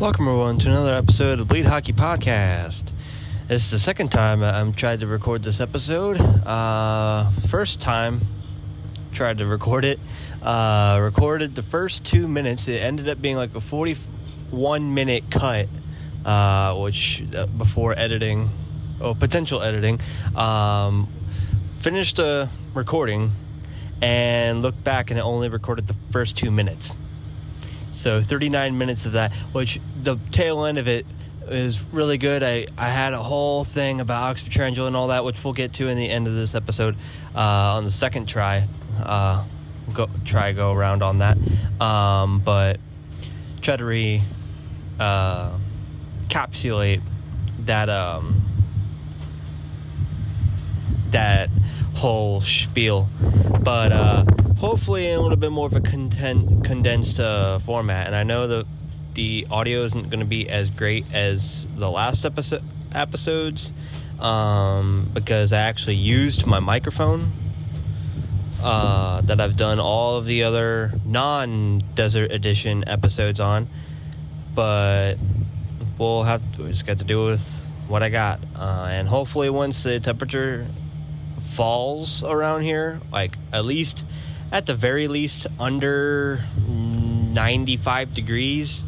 Welcome everyone to another episode of the Bleed Hockey Podcast. This is the second time I'm tried to record this episode. Uh, first time tried to record it. Uh, recorded the first two minutes. It ended up being like a 41 minute cut, uh, which uh, before editing, oh potential editing, um, finished the recording and looked back and it only recorded the first two minutes. So 39 minutes of that, which the tail end of it is really good. I, I had a whole thing about Pietrangelo and all that, which we'll get to in the end of this episode uh, on the second try. Uh, go try go around on that, um, but try to re uh, that um, that whole spiel. But uh, hopefully in a little bit more of a content condensed uh, format. And I know the the audio isn't going to be as great as the last episode episodes um, because I actually used my microphone uh, that I've done all of the other non Desert Edition episodes on. But we'll have to, we just got to do with what I got, uh, and hopefully once the temperature falls around here, like at least at the very least under 95 degrees.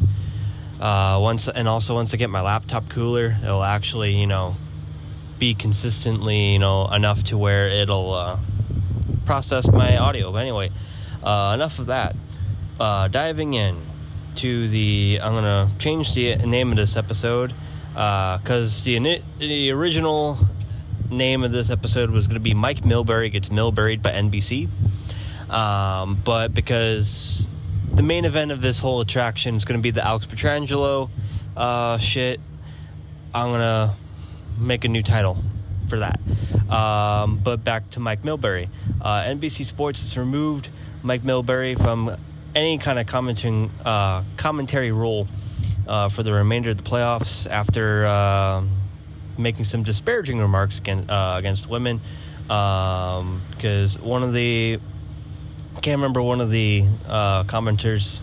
Uh, once and also once I get my laptop cooler, it'll actually you know be consistently you know enough to where it'll uh, process my audio. But anyway, uh, enough of that. Uh, diving in to the, I'm gonna change the name of this episode because uh, the the original name of this episode was going to be Mike Milbury gets Milburied by NBC. Um, but because the main event of this whole attraction is going to be the Alex Pietrangelo uh, shit, I'm going to make a new title for that. Um, but back to Mike Milbury. Uh, NBC Sports has removed Mike Milbury from any kind of commenting, uh, commentary role uh, for the remainder of the playoffs after uh, making some disparaging remarks against, uh, against women. Because um, one of the I can't remember one of the uh, commenters.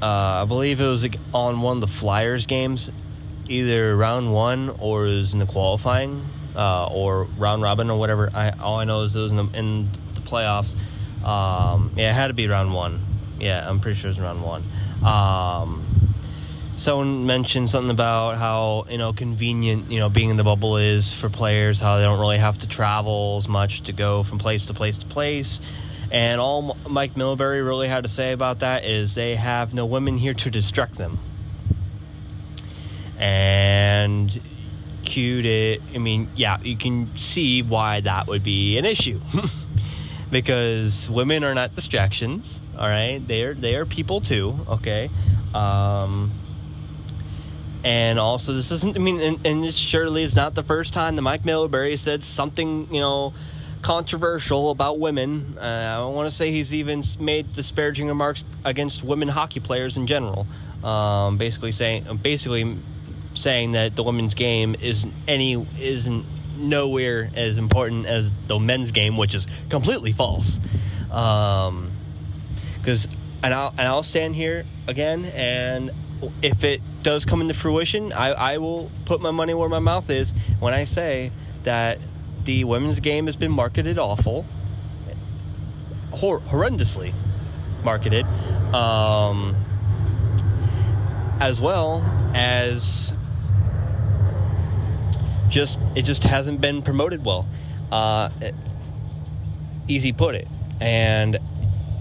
Uh, I believe it was on one of the Flyers games, either round one or it was in the qualifying uh, or round robin or whatever. I all I know is it was in the, in the playoffs. Um, yeah, it had to be round one. Yeah, I'm pretty sure it was round one. Um, someone mentioned something about how you know convenient you know being in the bubble is for players, how they don't really have to travel as much to go from place to place to place. And all Mike Milbury really had to say about that is they have no women here to distract them. And cued it. I mean, yeah, you can see why that would be an issue. because women are not distractions, all right? They are they are people too, okay? Um and also this isn't I mean and, and this surely is not the first time that Mike Milbury said something, you know, controversial about women. Uh, I don't want to say he's even made disparaging remarks against women hockey players in general. Um, basically saying, basically saying that the women's game isn't any isn't nowhere as important as the men's game, which is completely false. Because um, and I'll and I'll stand here again and if it does come into fruition, I, I will put my money where my mouth is when I say that the women's game has been marketed awful, hor- horrendously marketed, um, as well as just it just hasn't been promoted well. Uh, easy put it, and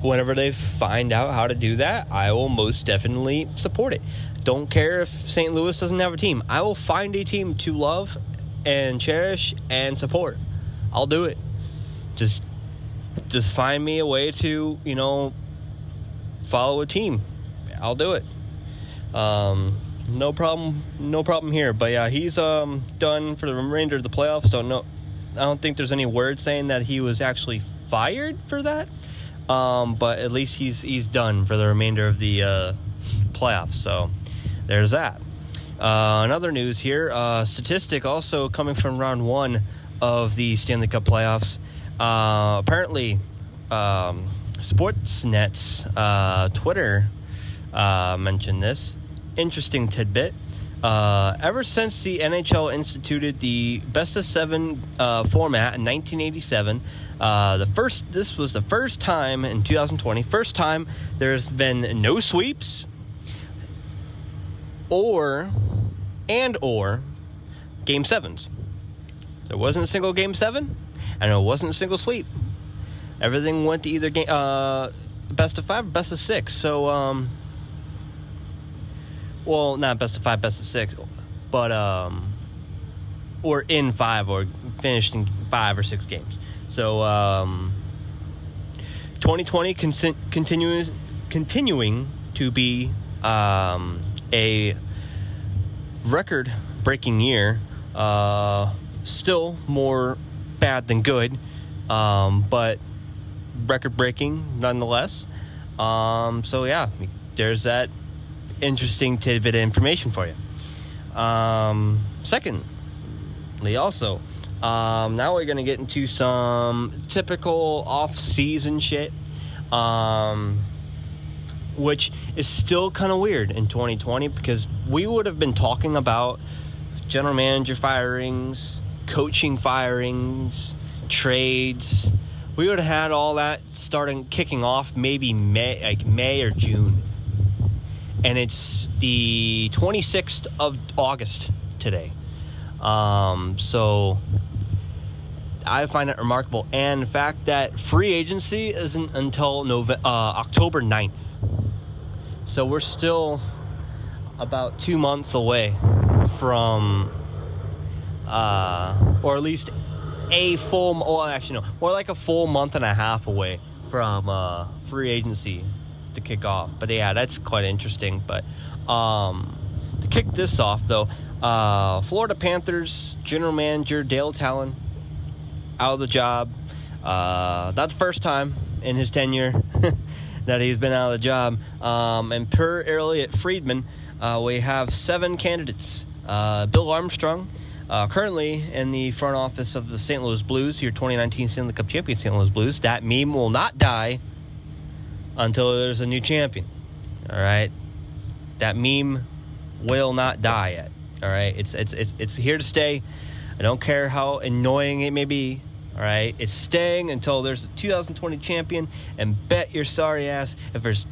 whenever they find out how to do that, I will most definitely support it. Don't care if St. Louis doesn't have a team. I will find a team to love and cherish and support. I'll do it. Just just find me a way to, you know, follow a team. I'll do it. Um, no problem, no problem here. But yeah, he's um done for the remainder of the playoffs. Don't know. I don't think there's any word saying that he was actually fired for that. Um, but at least he's he's done for the remainder of the uh, playoffs. So there's that. Uh, another news here, uh, statistic also coming from round one of the Stanley Cup playoffs. Uh, apparently, um, Sportsnet's uh, Twitter uh, mentioned this, interesting tidbit. Uh, ever since the NHL instituted the best of seven uh, format in 1987, uh, the first this was the first time in 2020, first time there's been no sweeps or and or game sevens. So it wasn't a single game seven, and it wasn't a single sweep. Everything went to either game, uh, best of five, or best of six. So um, well, not best of five, best of six, but um, or in five or finished in five or six games. So um, 2020 con- continues continuing to be um, a record breaking year. Uh, still more bad than good, um, but record breaking nonetheless. Um, so yeah, there's that interesting tidbit of information for you. Um, secondly, also, um, now we're gonna get into some typical off-season shit, um, which is still kind of weird in 2020 because we would have been talking about general manager firings, coaching firings, trades. We would have had all that starting kicking off maybe May, like May or June and it's the 26th of August today. Um, so I find that remarkable, and the fact that free agency isn't until November, uh, October 9th. So we're still about two months away from, uh, or at least a full, well, actually, no, more like a full month and a half away from uh, free agency to kick off. But yeah, that's quite interesting. But um, to kick this off, though, uh, Florida Panthers general manager Dale Tallon out of the job. Uh, that's the first time in his tenure that he's been out of the job. Um, and per Elliot Friedman, uh, we have seven candidates. Uh, Bill Armstrong, uh, currently in the front office of the St. Louis Blues, your 2019 Stanley Cup champion St. Louis Blues. That meme will not die until there's a new champion. All right, that meme will not die yet. All right, it's it's it's it's here to stay. I don't care how annoying it may be. All right, it's staying until there's a 2020 champion, and bet your sorry ass if there's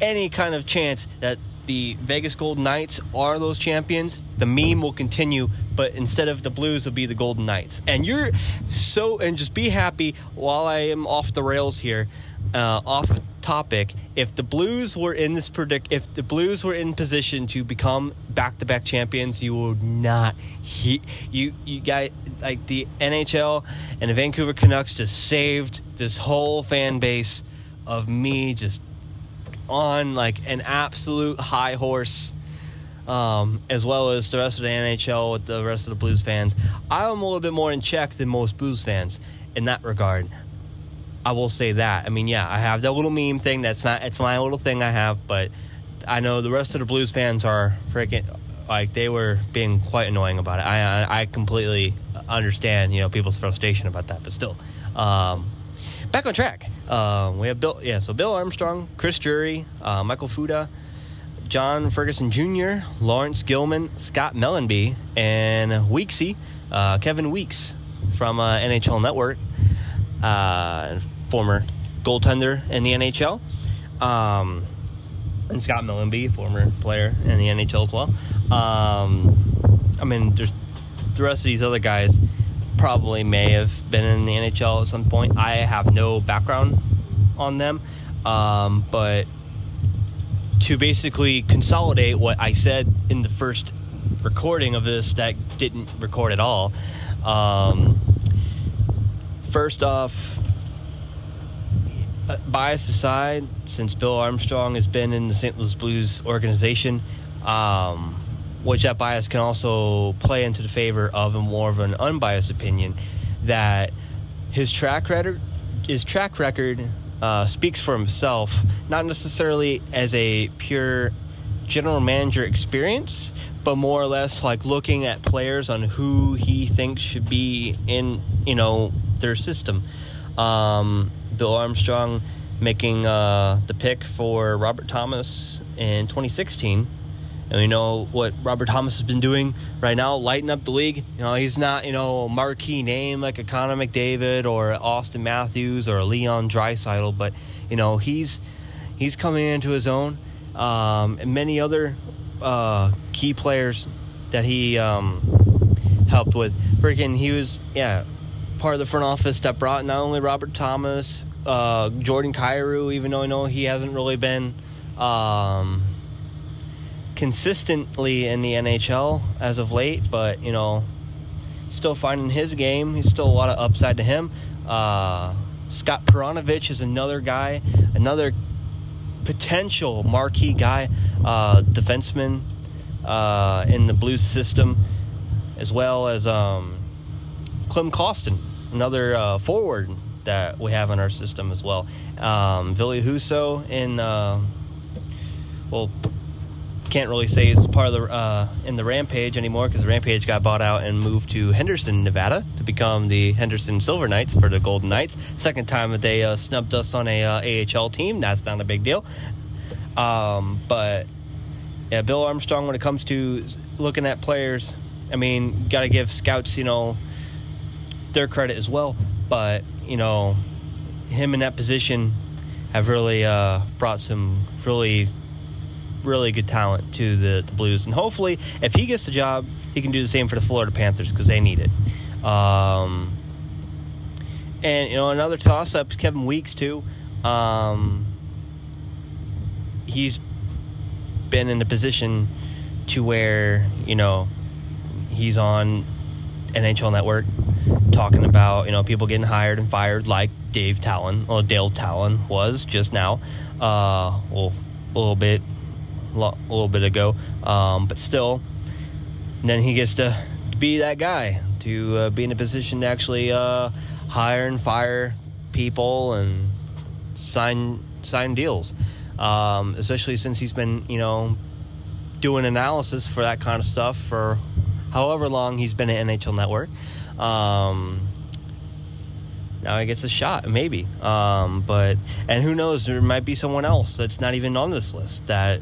any kind of chance that the Vegas Golden Knights are those champions, the meme will continue, but instead of the Blues, will be the Golden Knights. And you're so, and just be happy while I am off the rails here, uh, off topic. If the Blues were in this predict, if the Blues were in position to become back-to-back champions, you would not. He, you, you guys like the NHL and the Vancouver Canucks just saved this whole fan base of me just on like an absolute high horse, um, as well as the rest of the NHL with the rest of the Blues fans. I'm a little bit more in check than most Blues fans in that regard. I will say that. I mean, yeah, I have that little meme thing. That's not. It's my little thing I have, but I know the rest of the Blues fans are freaking like they were being quite annoying about it. I I, completely understand you know people's frustration about that, but still. Um, back on track. Uh, we have Bill, yeah. So Bill Armstrong, Chris Drury, uh, Michael Futa, John Ferguson Jr., Laurence Gilman, Scott Mellanby, and Weeksy, uh, Kevin Weeks from uh, NHL Network, uh, former goaltender in the NHL, um, and Scott Mellanby, former player in the NHL as well. Um, I mean, there's the rest of these other guys probably may have been in the NHL at some point. I have no background on them, um, but to basically consolidate what I said in the first recording of this that didn't record at all. Um, first off, uh, bias aside, since Bill Armstrong has been in the St. Louis Blues organization, um, which that bias can also play into the favor of a more of an unbiased opinion that his track record his track record uh, speaks for himself not necessarily as a pure general manager experience but more or less like looking at players on who he thinks should be in you know their system um, bill armstrong making uh, the pick for robert thomas in 2016 And we know what Robert Thomas has been doing right now, lighting up the league. You know, he's not, you know, a marquee name like a Connor McDavid or Austin Matthews or Leon Draisaitl, but you know, he's he's coming into his own. Um, and many other uh, key players that he um, helped with. Freaking, he was yeah part of the front office that brought not only Robert Thomas, uh, Jordan Kyrou, even though I know he hasn't really been um, consistently in the NHL as of late, but you know, still finding his game. He's still a lot of upside to him. Uh, Scott Perunovich is another guy, another potential marquee guy, uh, defenseman uh, in the Blues system, as well as um, Klim Kostin, another uh, forward that we have in our system as well. Um, Ville Husso in, uh, well, can't really say he's part of the uh, in the Rampage anymore because the Rampage got bought out and moved to Henderson, Nevada, to become the Henderson Silver Knights for the Golden Knights. Second time that they uh, snubbed us on a uh, AHL team. That's not a big deal. Um, but yeah, Bill Armstrong, when it comes to looking at players, I mean, got to give scouts, you know, their credit as well. But you know, him in that position have really uh, brought some really really good talent to the, the, Blues. And hopefully, if he gets the job, he can do the same for the Florida Panthers because they need it. Um, and, you know, another toss up is Kevin Weeks, too. Um, he's been in a position to where, you know, he's on an NHL Network talking about, you know, people getting hired and fired like Dave Tallon or Dale Tallon was just now. Uh, well, a little bit a little bit ago, um, but still. then he gets to be that guy to uh, be in a position to actually uh, hire and fire people and sign sign deals. Um, especially since he's been, you know, doing analysis for that kind of stuff for however long he's been at NHL Network. Um, now he gets a shot, maybe. Um, but and who knows? There might be someone else that's not even on this list that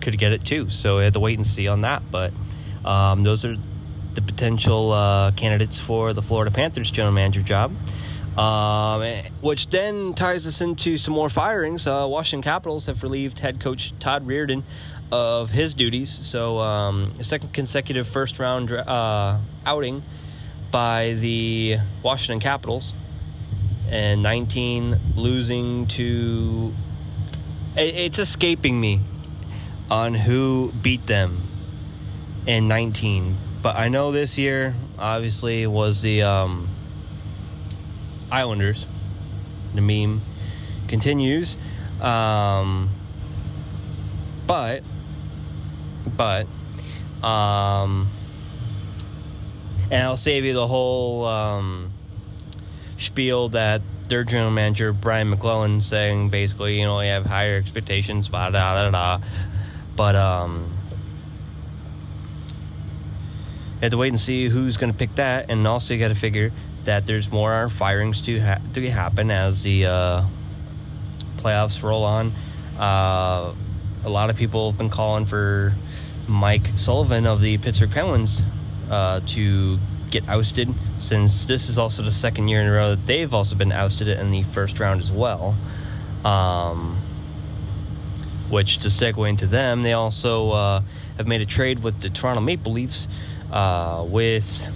could get it too. So we had to wait and see on that. But um, those are the potential uh, candidates for the Florida Panthers general manager job. Um, which then ties us into some more firings. Uh, Washington Capitals have relieved head coach Todd Reirden of his duties. So, um, a second consecutive first round uh, outing by the Washington Capitals, and 19 losing to. It's escaping me on who beat them in 19. But I know this year, obviously, was the um, Islanders. The meme continues. Um, but, but, um, and I'll save you the whole um, spiel that their general manager Brian MacLellan saying basically, you know, we have higher expectations, blah da da da. But um, you have to wait and see who's going to pick that, and also you got to figure that there's more firings to ha- to happen as the uh, playoffs roll on. Uh, a lot of people have been calling for Mike Sullivan of the Pittsburgh Penguins uh, to get ousted, since this is also the second year in a row that they've also been ousted in the first round as well. Um, which to segue into them, they also uh, have made a trade with the Toronto Maple Leafs uh, with,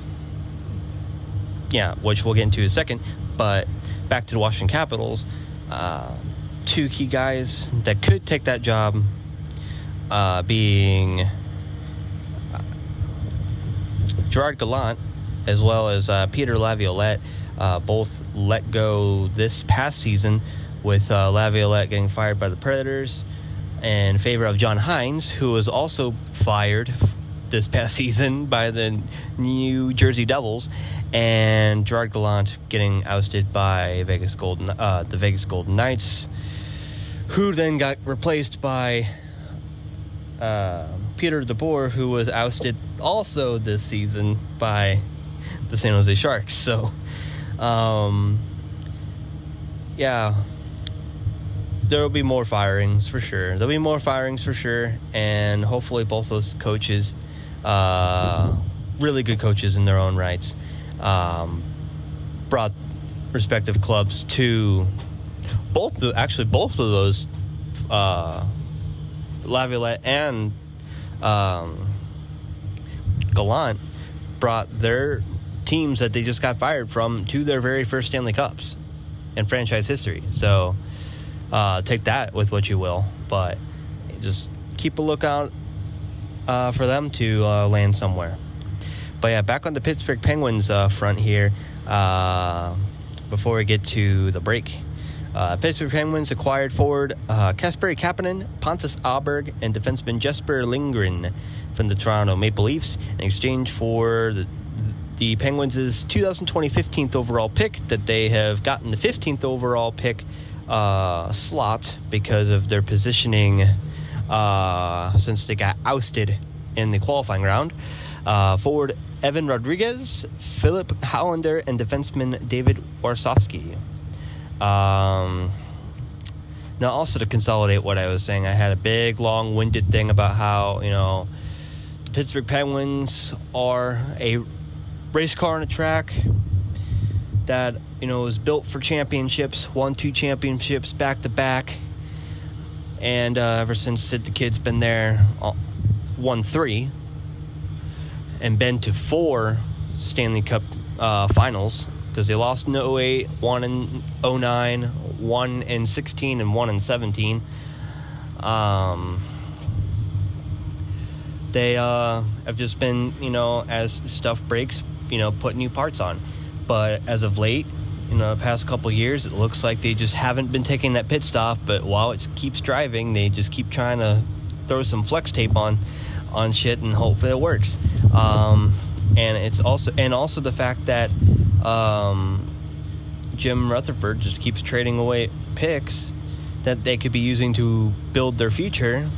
yeah, which we'll get into in a second. But back to the Washington Capitals, uh, two key guys that could take that job uh, being Gerard Gallant as well as uh, Peter Laviolette, both let go this past season with Laviolette getting fired by the Predators in favor of John Hynes, who was also fired this past season by the New Jersey Devils, and Gerard Gallant getting ousted by Vegas Golden, uh, the Vegas Golden Knights, who then got replaced by uh, Peter DeBoer, who was ousted also this season by the San Jose Sharks. So, um, yeah, there will be more firings for sure. There'll be more firings for sure, and hopefully both those coaches, uh, really good coaches in their own rights, um, brought respective clubs to both the actually both of those uh, Laviolette and um, Gallant brought their teams that they just got fired from to their very first Stanley Cups in franchise history. So uh, take that with what you will, but just keep a lookout uh, for them to uh, land somewhere. But yeah, back on the Pittsburgh Penguins uh, front here. Uh, before we get to the break, uh, Pittsburgh Penguins acquired forward uh, Kasperi Kapanen, Pontus Aberg, and defenseman Jesper Lindgren from the Toronto Maple Leafs in exchange for the, the Penguins' 2020 15th overall pick that they have gotten the 15th overall pick uh, slot because of their positioning uh, since they got ousted in the qualifying round. Uh, forward Evan Rodrigues, Filip Hallander, and defenseman David Warsofsky. Um, now, also to consolidate what I was saying, I had a big, long winded thing about how, you know, the Pittsburgh Penguins are a race car on a track that you know was built for championships, won two championships back to back, and uh, ever since Sid the Kid's been there, uh, won three, and been to four Stanley Cup uh, finals because they lost in 08, won in 09, won in 16, and won in 17. Um, they uh, have just been, you know, as stuff breaks, you know, put new parts on. But as of late, you know, the past couple years, it looks like they just haven't been taking that pit stop. But while it keeps driving, they just keep trying to throw some flex tape on on shit and hope that it works. Um, and it's also and also the fact that um, Jim Rutherford just keeps trading away picks that they could be using to build their future.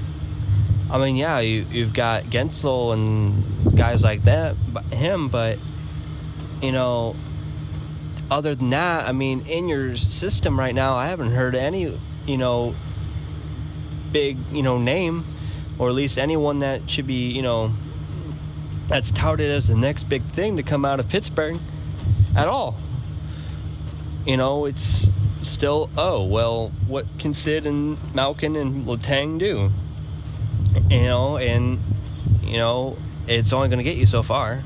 I mean, yeah, you, you've got Guentzel and guys like that, him, but you know, other than that, I mean, in your system right now, I haven't heard any, you know, big, you know, name, or at least anyone that should be, you know, that's touted as the next big thing to come out of Pittsburgh at all. You know, it's still, oh, well, what can Sid and Malkin and Letang do? You know, and, you know, it's only going to get you so far.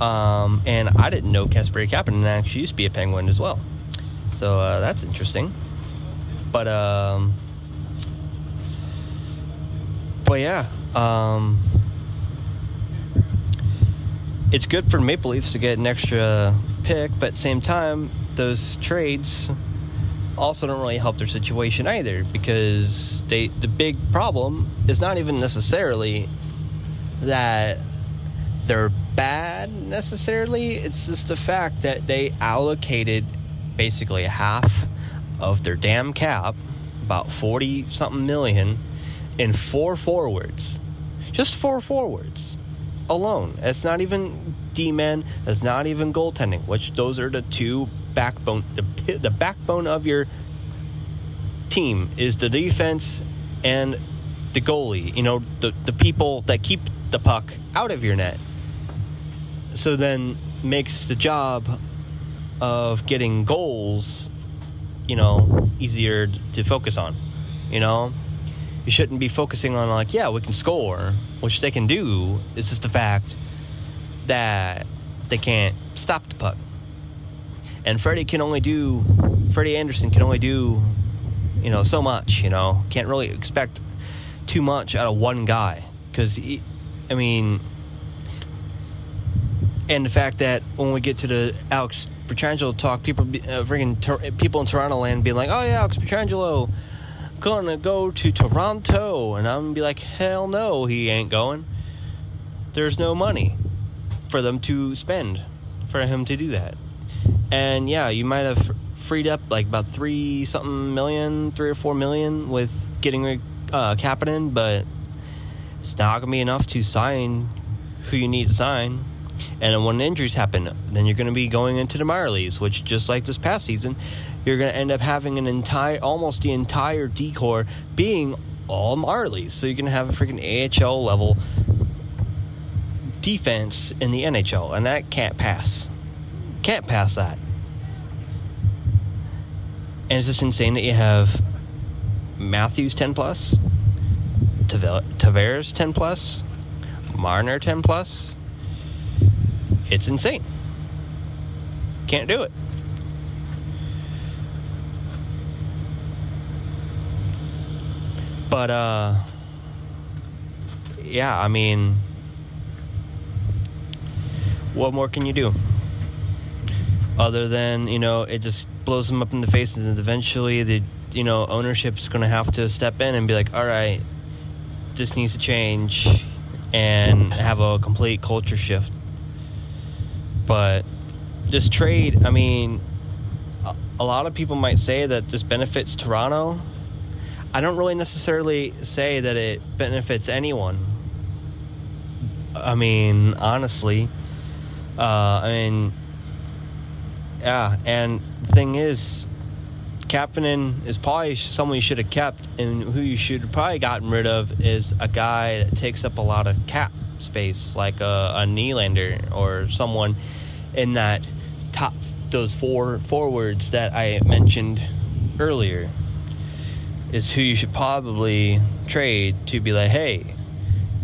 Um, and I didn't know Kasperi Kapanen actually used to be a Penguin as well. So uh, that's interesting. But um, but yeah, um, it's good for Maple Leafs to get an extra pick, but at the same time, those trades also don't really help their situation either because they the big problem is not even necessarily that they're bad necessarily. It's just the fact that they allocated basically half of their damn cap, about 40 something million, in four forwards. Just four forwards alone. It's not even D men, it's not even goaltending, which those are the two backbone the the backbone of your team is the defense and the goalie, you know, the the people that keep the puck out of your net so then makes the job of getting goals, you know, easier to focus on. You know, you shouldn't be focusing on like, yeah, we can score, which they can do. It's just the fact that they can't stop the puck. And Freddie can only do, Freddie Andersen can only do, you know, so much. You know, can't really expect too much out of one guy because, I mean and the fact that when we get to the Alex Pietrangelo talk, people, uh, freaking people in Toronto land be like, "Oh yeah, Alex Pietrangelo gonna go to Toronto," and I'm gonna be like, "Hell no, he ain't going. There's no money for them to spend for him to do that." And yeah, you might have freed up like about three something million, three or four million with getting uh, Kapanen, but it's not gonna be enough to sign who you need to sign And when injuries happen, then you're going to be going into the leagues, which just like this past season, you're going to end up having an entire, almost the entire decor being all leagues. So you're going to have a freaking AHL level defense in the NHL, and that can't pass. Can't pass that. And it's just insane that you have Matthews 10 plus, Tavares 10 plus, Marner 10 plus. It's insane. Can't do it. But, uh, yeah, I mean, what more can you do? Other than, you know, it just blows them up in the face and eventually the, you know, ownership's going to have to step in and be like, all right, this needs to change and have a complete culture shift. But this trade, I mean, a lot of people might say that this benefits Toronto. I don't really necessarily say that it benefits anyone. I mean, honestly, uh, I mean, yeah, and the thing is, Kapanen is probably someone you should have kept, and who you should probably gotten rid of is a guy that takes up a lot of cap space, like a, a Nylander or someone in that top those four forwards that I mentioned earlier. Is who you should probably trade to be like, hey,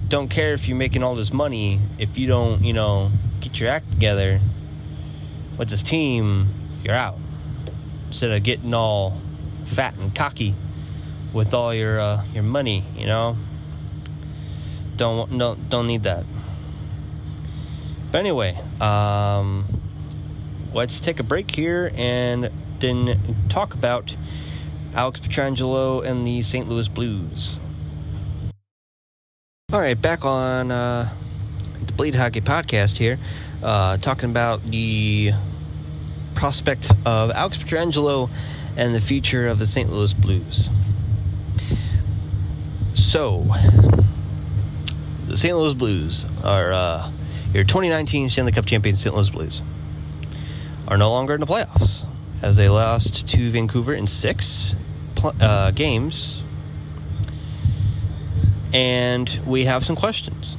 don't care if you're making all this money if you don't, you know, get your act together with this team, you're out instead of getting all fat and cocky with all your uh, your money, you know. Don't don't don't need that. But anyway, um, let's take a break here and then talk about Alex Pietrangelo and the St. Louis Blues. All right, back on uh, the Bleed Hockey podcast here, uh, talking about the prospect of Alex Pietrangelo and the future of the St. Louis Blues. So, the St. Louis Blues are uh, your 2019 Stanley Cup champions, St. Louis Blues, are no longer in the playoffs as they lost to Vancouver in six uh, games. And we have some questions.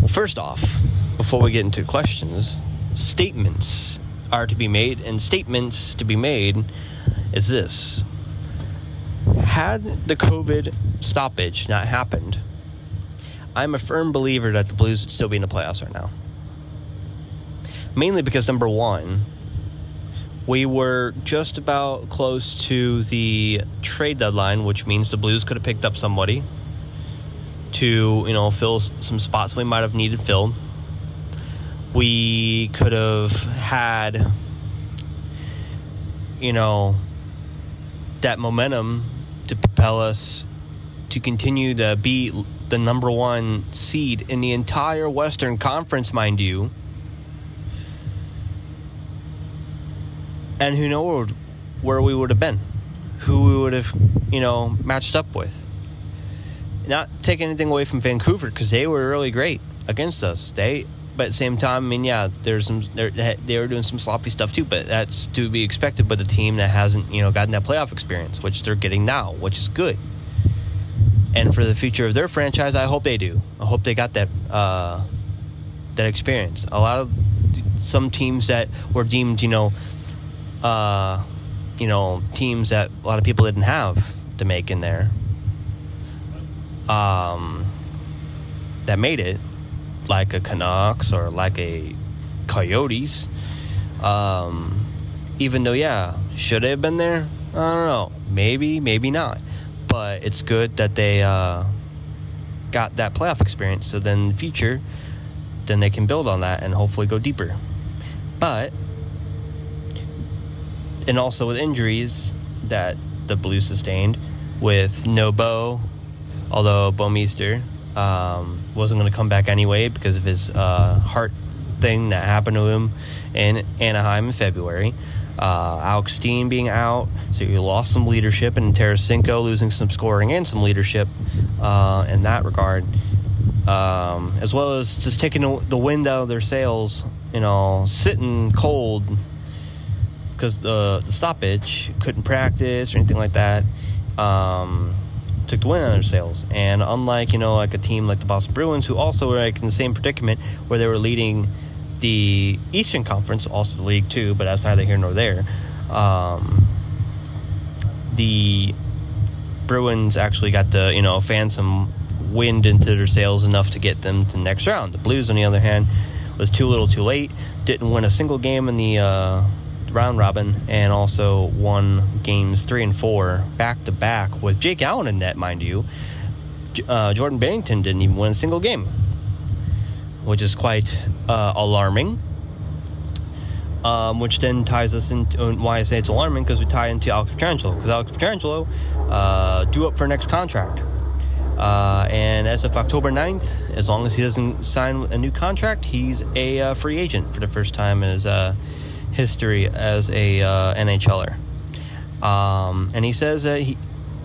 Well, first off, before we get into questions, statements are to be made, and statements to be made is this Had the COVID stoppage not happened, I'm a firm believer that the Blues would still be in the playoffs right now. Mainly because, number one, we were just about close to the trade deadline, which means the Blues could have picked up somebody to, you know, fill some spots we might have needed filled we could have had, you know, that momentum to propel us to continue to be the number one seed in the entire Western Conference, mind you. And who knows where we would have been, who we would have, you know, matched up with. Not taking anything away from Vancouver because they were really great against us. They but at the same time, I mean, yeah, there's some they were doing some sloppy stuff too, but that's to be expected with a team that hasn't you know gotten that playoff experience, which they're getting now, which is good. And for the future of their franchise, I hope they do. I hope they got that uh, that experience. A lot of some teams that were deemed, you know, uh, you know, teams that a lot of people didn't have to make in there, um, that made it like a Canucks or like a Coyotes. Um, even though, yeah, should have been there? I don't know. Maybe, maybe not. But it's good that they uh, got that playoff experience. So then in the future, then they can build on that and hopefully go deeper. But, and also with injuries that the Blues sustained with no Bo, although Bouwmeester um, wasn't going to come back anyway because of his uh, heart thing that happened to him in Anaheim in February. Uh, Alex Steen being out, so you lost some leadership, and Tarasenko losing some scoring and some leadership uh, in that regard. um, as well as just taking the wind out of their sails. You know, sitting cold because the, the stoppage couldn't practice or anything like that. Um, took the out of their sails. And unlike you know like a team like the Boston Bruins, who also were like in the same predicament where they were leading the Eastern Conference, also the league too, but that's neither here nor there. Um, the Bruins actually got to you know fan some wind into their sails enough to get them to the next round. The Blues, on the other hand, was too little, too late. Didn't win a single game in the uh, round robin, and also won games three and four back to back with Jake Allen in net, mind you. Uh, Jordan Binnington didn't even win a single game, which is quite uh, alarming. Um, which then ties us into uh, why I say it's alarming because we tie into Alex Pietrangelo because Alex Pietrangelo uh, due up for next contract. Uh, and as of October 9th, as long as he doesn't sign a new contract, he's a uh, free agent for the first time in his uh, history as a uh, NHLer. Um, and he says that he,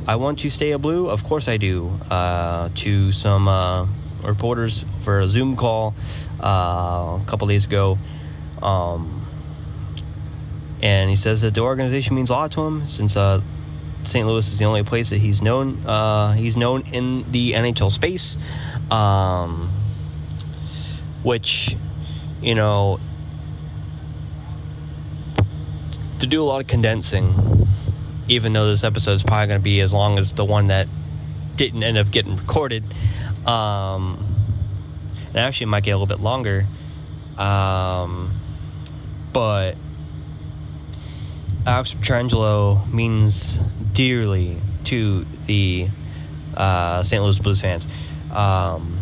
I want to stay a blue. Of course I do. Uh, to some uh, reporters for a Zoom call a couple days ago. Um, and he says that the organization means a lot to him since St. Louis is the only place that he's known. Uh, he's known in the NHL space, um, which you know to do a lot of condensing. Even though this episode is probably going to be as long as the one that didn't end up getting recorded, um, and actually it might get a little bit longer. Um, but Alex Pietrangelo means dearly to the uh, St. Louis Blues fans. Um,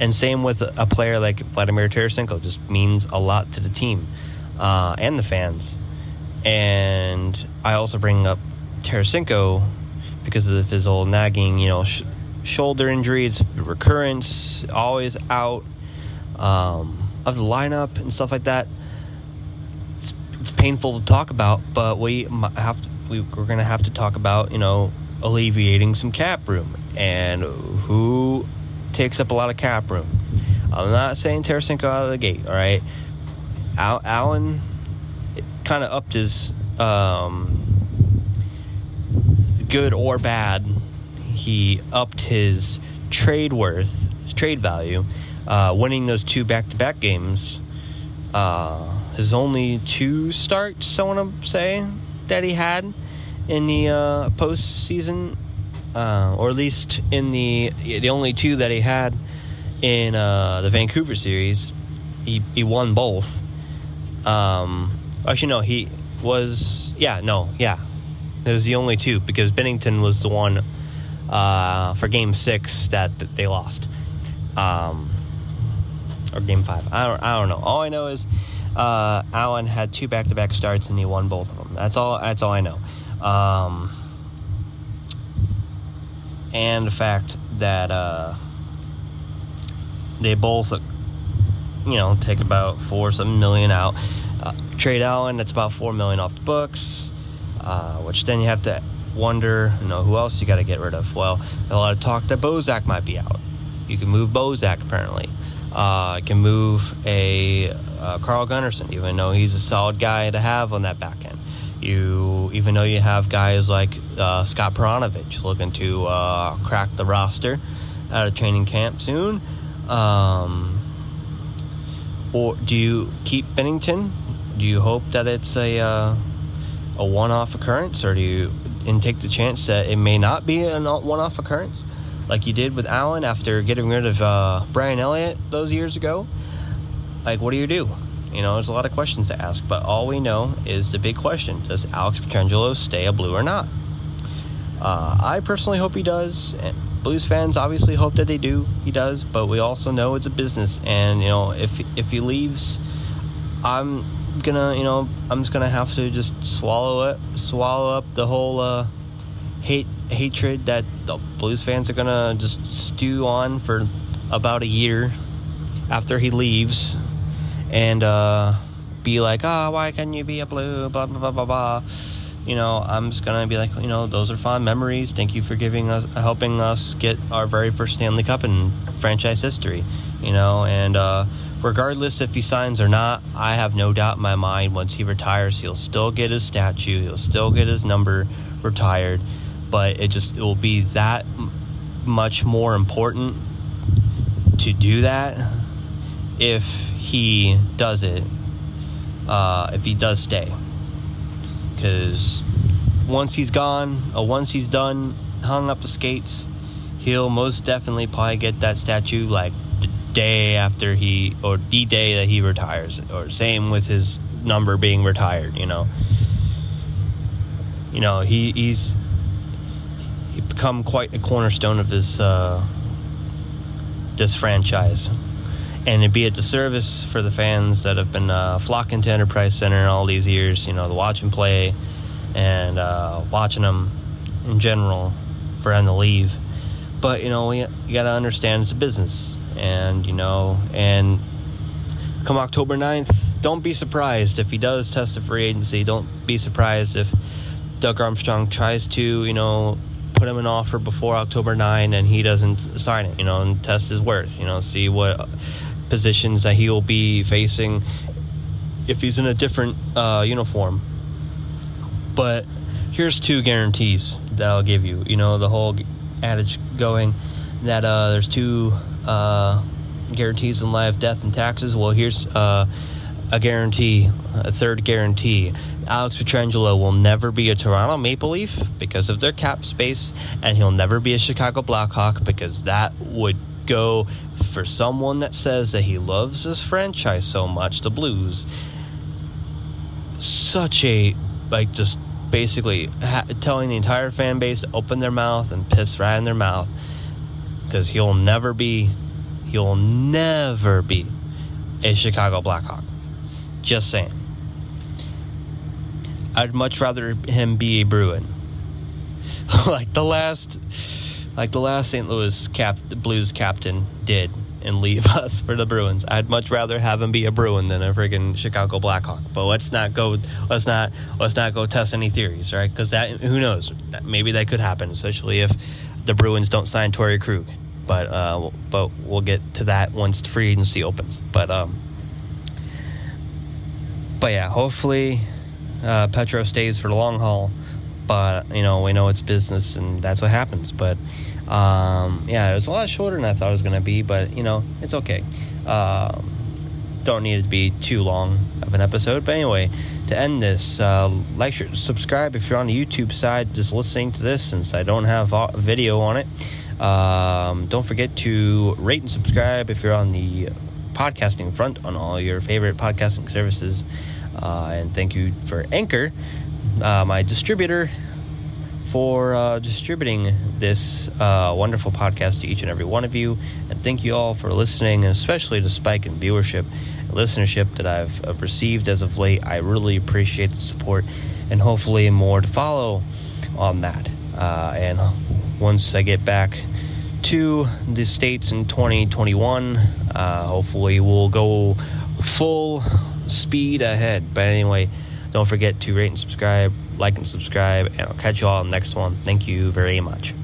and same with a player like Vladimir Tarasenko, just means a lot to the team uh, and the fans. And I also bring up Tarasenko because of his old nagging, you know, sh- shoulder injury. It's recurrence, always out um, of the lineup and stuff like that. It's, it's painful to talk about, but we have to we, we're going to have to talk about, you know, alleviating some cap room and who takes up a lot of cap room. I'm not saying Tarasenko out of the gate, all right? Al- Allen kind of upped his um, good or bad. He upped his trade worth, his trade value, uh, winning those two back-to-back games. Uh, his only two starts, I want to say, that he had in the uh, postseason, uh, or at least in the the only two that he had in uh, the Vancouver series. He he won both. Um, actually, no, he was yeah, no, yeah, it was the only two because Binnington was the one uh, for Game Six that, that they lost, um, or Game Five. I don't I don't know. All I know is uh, Allen had two back-to-back starts and he won both of them. That's all. That's all I know. Um, and the fact that uh, they both, you know, take about four seven million out. Trade Allen, that's about four million off the books, uh, which then you have to wonder, you know, who else you got to get rid of. Well, a lot of talk that Bozak might be out. You can move Bozak apparently. Uh, you can move a uh, Carl Gunnarsson, even though he's a solid guy to have on that back end. You, even though you have guys like uh, Scott Perunovich looking to uh, crack the roster out of training camp soon, um, or do you keep Binnington? Do you hope that it's a uh, a one-off occurrence, or do you and take the chance that it may not be a one-off occurrence, like you did with Allen after getting rid of uh, Brian Elliott those years ago? Like, what do you do? You know, there's a lot of questions to ask, but all we know is the big question Does Alex Pietrangelo stay a Blue or not? Uh, I personally hope he does. And Blues fans obviously hope that they do. He does, but we also know it's a business, and you know, if if he leaves, I'm gonna, you know, I'm just gonna have to just swallow it, swallow up the whole uh, hate hatred that the Blues fans are gonna just stew on for about a year after he leaves and uh, be like, oh, why can't you be a blue? Blah blah blah blah blah. You know, I'm just gonna be like, you know, those are fond memories. Thank you for giving us, helping us get our very first Stanley Cup in franchise history. You know, and uh, regardless if he signs or not, I have no doubt in my mind once he retires, he'll still get his statue, he'll still get his number retired. But it just it will be that much more important to do that if he does it, uh, if he does stay. Because once he's gone, or once he's done, hung up the skates, he'll most definitely probably get that statue like the day after he, or the day that he retires, or same with his number being retired, you know. You know, he, he's he become quite a cornerstone of this uh, this franchise and it'd be a disservice for the fans that have been uh, flocking to Enterprise Center all these years, you know, to watch him play and uh, watching them in general for him to leave. But, you know, we, you got to understand it's a business. And, you know, and come October 9th, don't be surprised if he does test a free agency. Don't be surprised if Doug Armstrong tries to, you know, put him an offer before October 9 and he doesn't sign it, you know, and test his worth, you know, see what positions that he will be facing if he's in a different uh, uniform. But here's two guarantees that I'll give you. You know, the whole adage going that uh, there's two uh, guarantees in life, death, and taxes. Well, here's uh, a guarantee, a third guarantee. Alex Pietrangelo will never be a Toronto Maple Leaf because of their cap space, and he'll never be a Chicago Blackhawk because that would go for someone that says that he loves this franchise so much, the Blues. Such a, like, just basically ha- telling the entire fan base to open their mouth and piss right in their mouth because he'll never be, he'll never be a Chicago Blackhawk. Just saying. I'd much rather him be a Bruin. like the last like the last St. Louis cap Blues captain did and leave us for the Bruins. I'd much rather have him be a Bruin than a friggin' Chicago Blackhawk. But let's not go. Let's not. Let's not go test any theories, right? Because that who knows? Maybe that could happen, especially if the Bruins don't sign Torey Krug. But uh, but we'll get to that once free agency opens. But um. But yeah, hopefully, uh, Petro stays for the long haul but you know we know it's business and that's what happens but um, yeah it was a lot shorter than i thought it was going to be but you know it's okay. Um, don't need it to be too long of an episode. But anyway to end this uh, like share, subscribe if you're on the youtube side just listening to this since i don't have video on it. Um, don't forget to rate and subscribe if you're on the podcasting front on all your favorite podcasting services. Uh, and thank you for anchor uh, my distributor for uh, distributing this uh, wonderful podcast to each and every one of you. And thank you all for listening, especially the spike in viewership and listenership that I've uh, received as of late. I really appreciate the support, and hopefully more to follow on that. Uh, and once I get back to the States in 2021, uh, hopefully we'll go full speed ahead. But anyway, don't forget to rate and subscribe, like and subscribe, and I'll catch you all next one. Thank you very much.